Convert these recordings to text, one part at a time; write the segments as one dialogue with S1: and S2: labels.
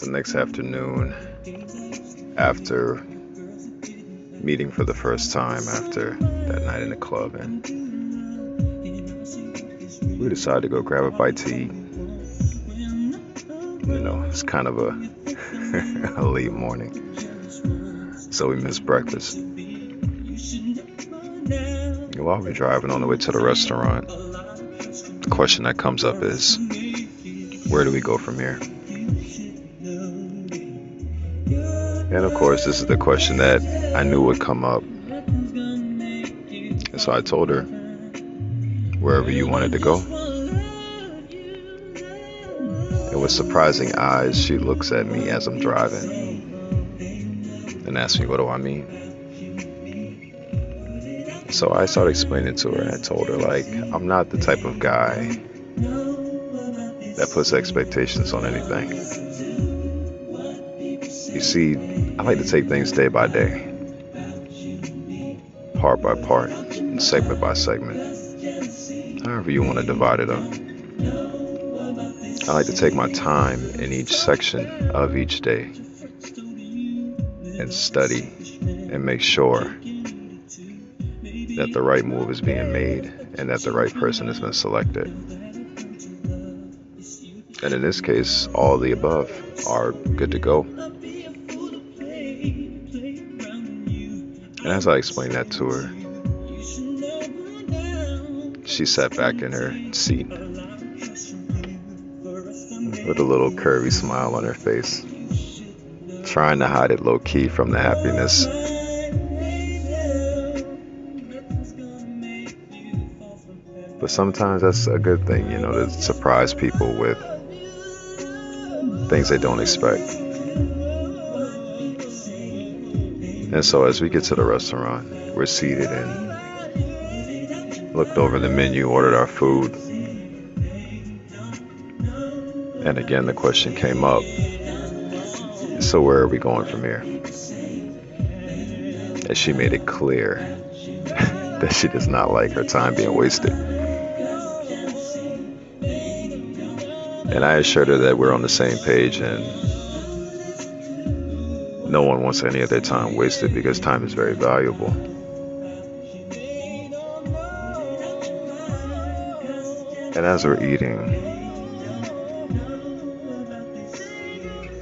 S1: The next afternoon after meeting for the first time after that night in the club, and we decided to go grab a bite to eat. You know, it's kind of a, a late morning, so we missed breakfast. While we're driving on the way to the restaurant, the question that comes up is, where do we go from here? And of course, this is the question that I knew would come up. And so I told her, wherever you wanted to go. And with surprising eyes, she looks at me as I'm driving and asks me, what do I mean? So I started explaining to her I told her, like, I'm not the type of guy that puts expectations on anything. You see, I like to take things day by day, part by part, and segment by segment, however you want to divide it up. I like to take my time in each section of each day and study and make sure that the right move is being made and that the right person has been selected. And in this case, all the above are good to go. As I explained that to her, she sat back in her seat with a little curvy smile on her face, trying to hide it low key from the happiness. But sometimes that's a good thing, you know, to surprise people with things they don't expect. And so as we get to the restaurant, we're seated and looked over the menu, ordered our food. And again, the question came up so where are we going from here? And she made it clear that she does not like her time being wasted. And I assured her that we're on the same page and no one wants any of their time wasted because time is very valuable. And as we're eating,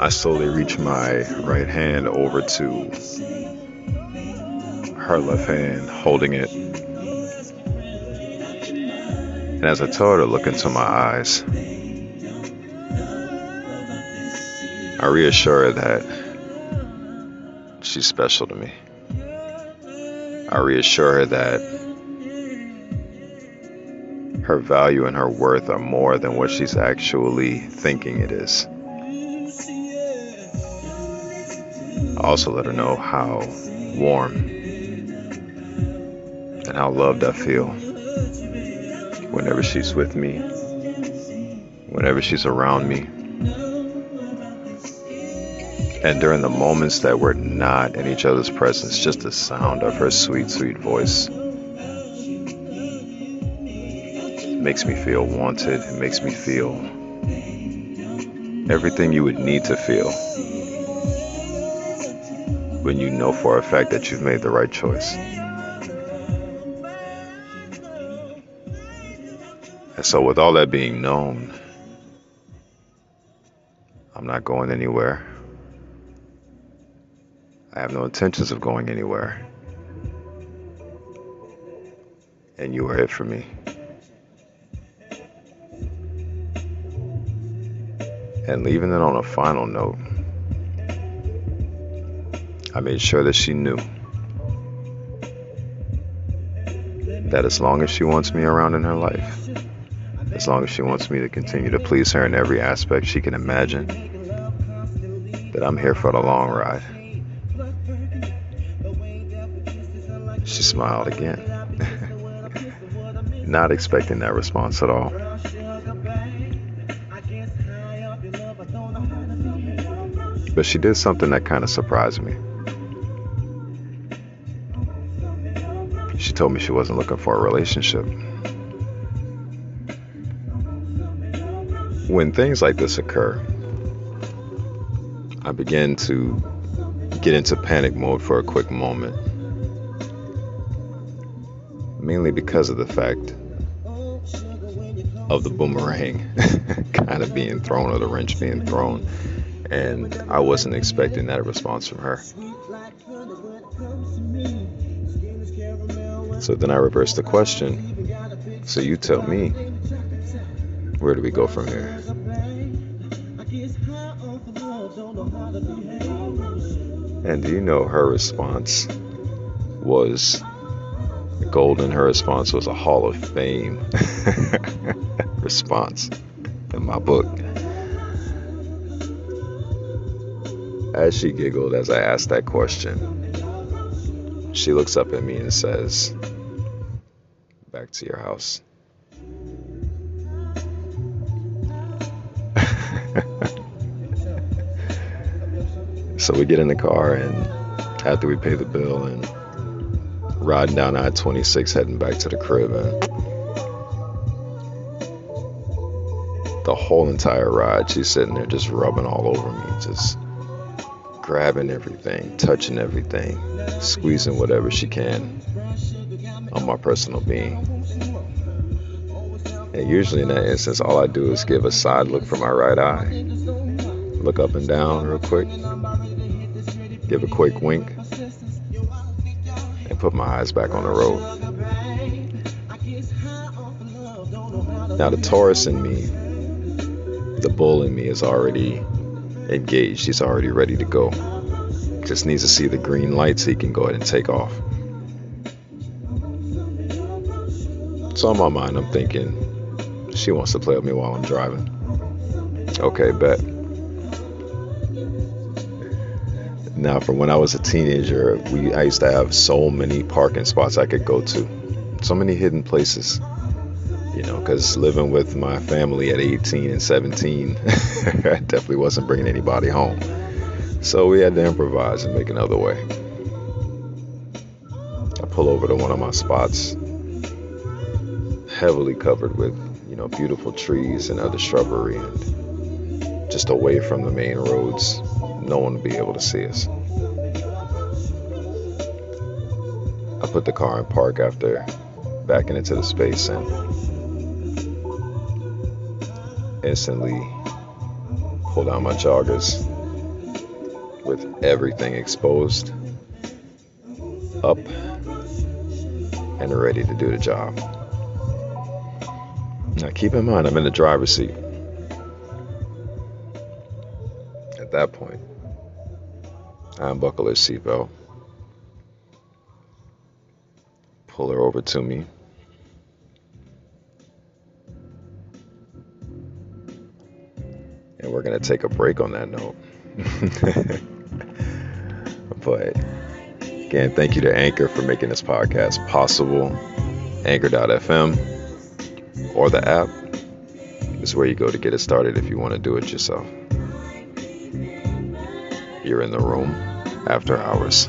S1: I slowly reach my right hand over to her left hand, holding it. And as I tell her to look into my eyes, I reassure her that she's special to me. I reassure her that her value and her worth are more than what she's actually thinking it is. I also let her know how warm and how loved I feel whenever she's with me, whenever she's around me. And during the moments that we're not in each other's presence, just the sound of her sweet, sweet voice makes me feel wanted. It makes me feel everything you would need to feel when you know for a fact that you've made the right choice. And so, with all that being known, I'm not going anywhere. I have no intentions of going anywhere. And you are it for me. And leaving it on a final note, I made sure that she knew that as long as she wants me around in her life, as long as she wants me to continue to please her in every aspect she can imagine, that I'm here for the long ride. She smiled again, not expecting that response at all. But she did something that kind of surprised me. She told me she wasn't looking for a relationship. When things like this occur, I begin to get into panic mode for a quick moment. Mainly because of the fact of the boomerang kind of being thrown or the wrench being thrown. And I wasn't expecting that response from her. So then I reversed the question. So you tell me, where do we go from here? And do you know her response was golden? Her response was a Hall of Fame response in my book. As she giggled as I asked that question, she looks up at me and says, Back to your house. so we get in the car, and after we pay the bill and riding down I 26 heading back to the crib, and the whole entire ride, she's sitting there just rubbing all over me, just grabbing everything, touching everything, squeezing whatever she can on my personal being. And usually in that instance, all I do is give a side look from my right eye, look up and down real quick, give a quick wink, put my eyes back on the road. Now, the Taurus in me, the bull in me is already engaged. He's already ready to go. Just needs to see the green light so he can go ahead and take off. So in my mind, I'm thinking, she wants to play with me while I'm driving. Okay, bet. Now, from when I was a teenager, we I used to have so many parking spots I could go to, so many hidden places you know, because living with my family at 18 and 17, I definitely wasn't bringing anybody home. So we had to improvise and make another way. I pull over to one of my spots, heavily covered with, you know, beautiful trees and other shrubbery, and just away from the main roads, no one would be able to see us. I put the car in park after backing into the space and instantly pulled out my joggers with everything exposed up and ready to do the job. Now keep in mind I'm in the driver's seat. At that point, Uh, unbuckle her seatbelt, pull her over to me And we're going to take a break on that note. but again, thank you to Anchor for making this podcast possible. Anchor.fm or the app is where you go to get it started if you want to do it yourself. You're in the room after hours.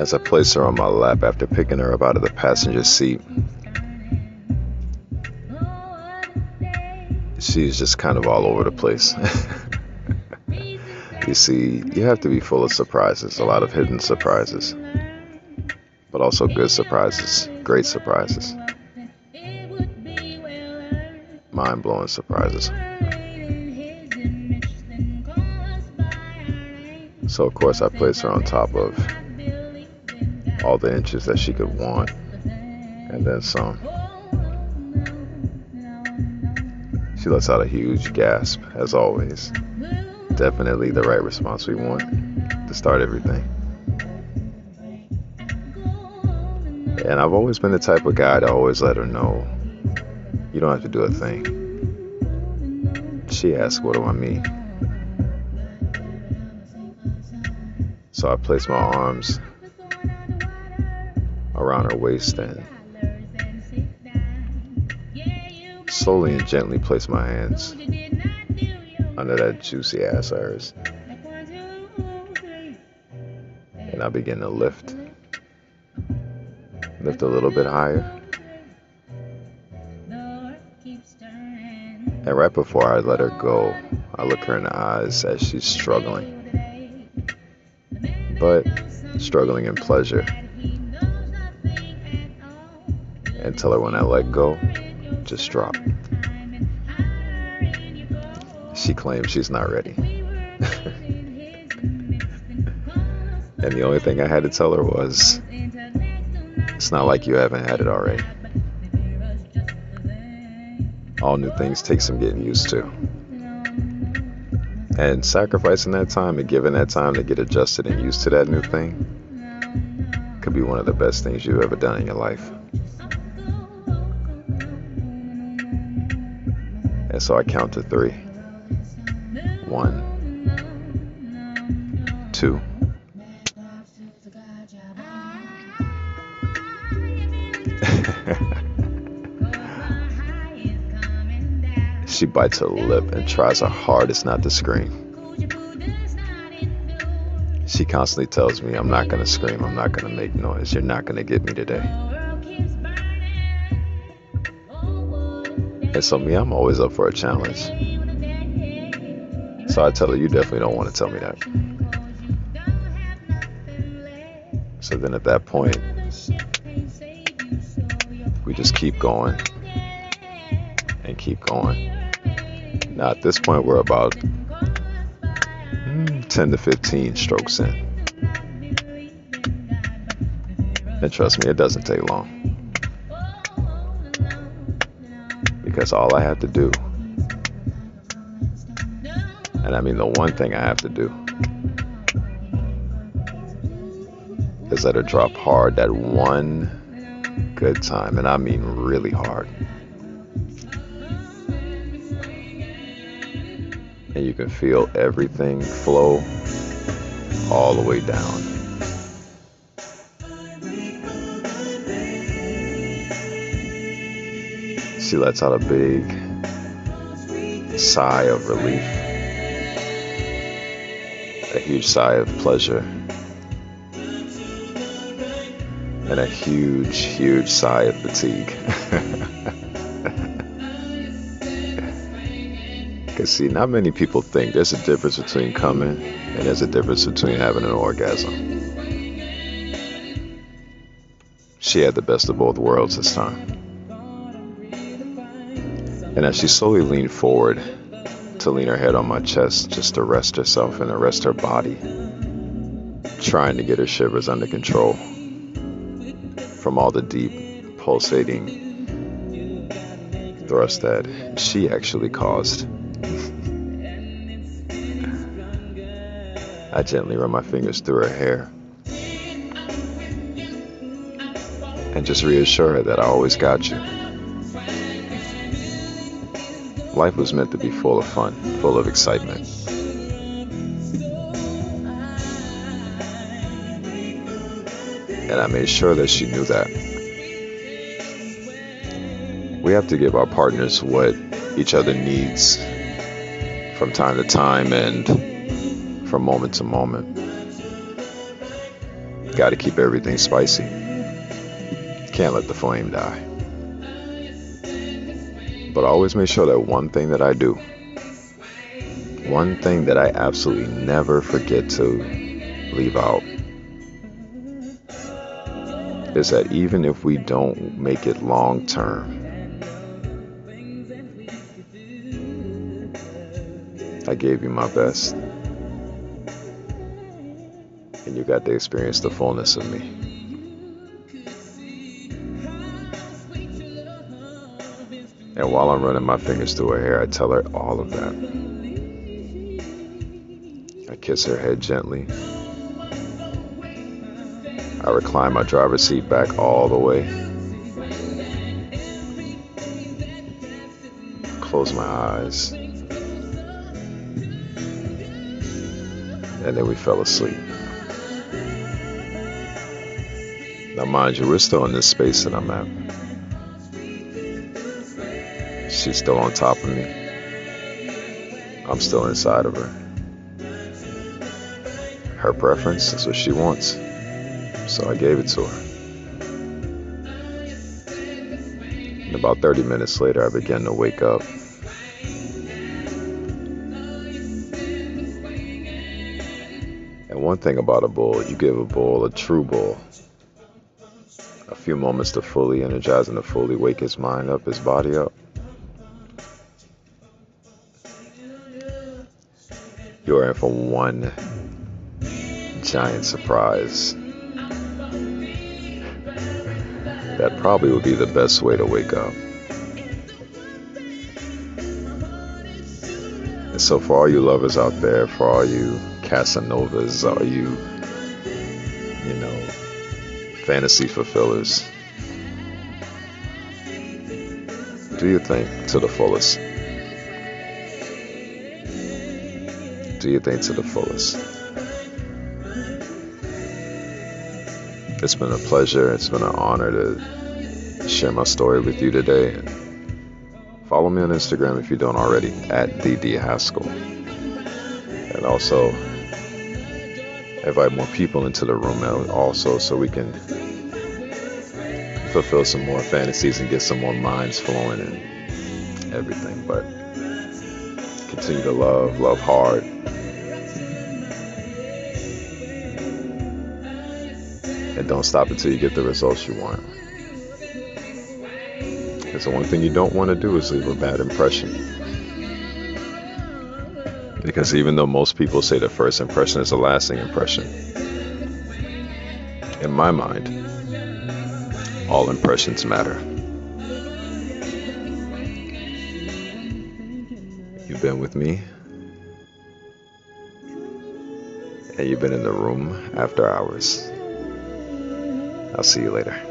S1: As I place her on my lap after picking her up out of the passenger seat, she's just kind of all over the place. you see, you have to be full of surprises, a lot of hidden surprises, but also good surprises, great surprises, mind blowing surprises. So, of course, I placed her on top of all the inches that she could want, and then some. She lets out a huge gasp, as always. Definitely the right response we want to start everything. And I've always been the type of guy to always let her know you don't have to do a thing. She asks, What do I mean? So I place my arms around her waist and slowly and gently place my hands under that juicy ass hers. And I begin to lift. Lift a little bit higher. And right before I let her go, I look her in the eyes as she's struggling but struggling in pleasure. Tell her when I let go, just drop. She claims she's not ready. and the only thing I had to tell her was, it's not like you haven't had it already. All new things take some getting used to. And sacrificing that time and giving that time to get adjusted and used to that new thing could be one of the best things you've ever done in your life. And so I count to three. One, two. She bites her lip and tries her hardest not to scream. She constantly tells me, I'm not going to scream, I'm not going to make noise, you're not going to get me today. And so, me, I'm always up for a challenge. So I tell her, You definitely don't want to tell me that. So then at that point, we just keep going and keep going. Now, at this point, we're about mm, 10 to 15 strokes in. And trust me, it doesn't take long. Because all I have to do, and I mean the one thing I have to do, is let her drop hard that one good time. And I mean really hard. and you can feel everything flow all the way down. She lets out a big sigh of relief, a huge sigh of pleasure, and a huge, huge sigh of fatigue. Because, see, not many people think there's a difference between coming and there's a difference between having an orgasm. She had the best of both worlds this time. And as she slowly leaned forward to lean her head on my chest just to rest herself and to rest her body, trying to get her shivers under control from all the deep, pulsating thrust that she actually caused. I gently run my fingers through her hair and just reassure her that I always got you. Life was meant to be full of fun, full of excitement. And I made sure that she knew that. We have to give our partners what each other needs from time to time and from moment to moment. gotta keep everything spicy. Can't let the flame die. But I always make sure that one thing that I do, one thing that I absolutely never forget to leave out, is that even if we don't make it long term, I gave you my best. And you got to experience the fullness of me. And while I'm running my fingers through her hair, I tell her all of that. I kiss her head gently. I recline my driver's seat back all the way. Close my eyes. And then we fell asleep. Now, mind you, we're still in this space that I'm at. She's still on top of me. I'm still inside of her. Her preference is what she wants. So I gave it to her. And about 30 minutes later, I began to wake up. And one thing about a bull, you give a bull, a true bull, a few moments to fully energize and to fully wake his mind up, his body up. You're in for one giant surprise. That probably would be the best way to wake up. And so, for all you lovers out there, for all you Casanovas, all you, you know, fantasy fulfillers, do your thing to the fullest. Do your thing to the fullest. It's been a pleasure. It's been an honor to share my story with you today. Follow me on Instagram if you don't already, at DD Haskell. And also, invite more people into the room also so we can fulfill some more fantasies and get some more minds flowing and everything. But continue to love, love hard. And don't stop until you get the results you want. Because the one thing you don't want to do is leave a bad impression. Because even though most people say the first impression is a lasting impression, in my mind, all impressions matter. You've been with me, and you've been in the room after hours. I'll see you later.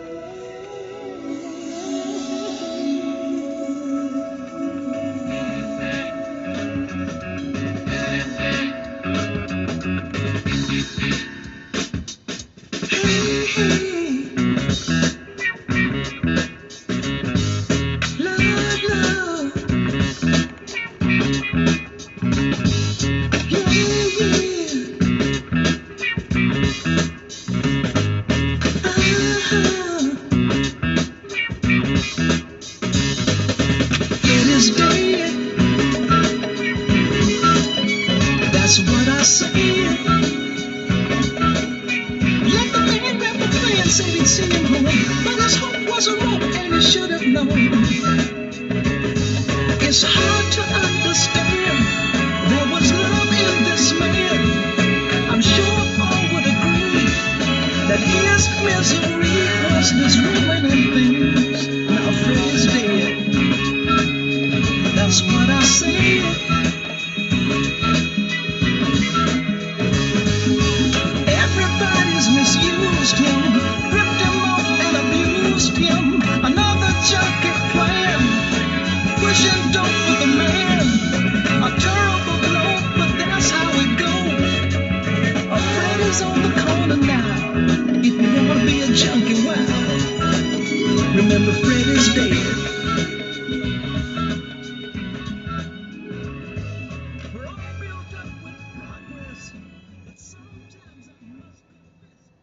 S2: Christmas, we really and things.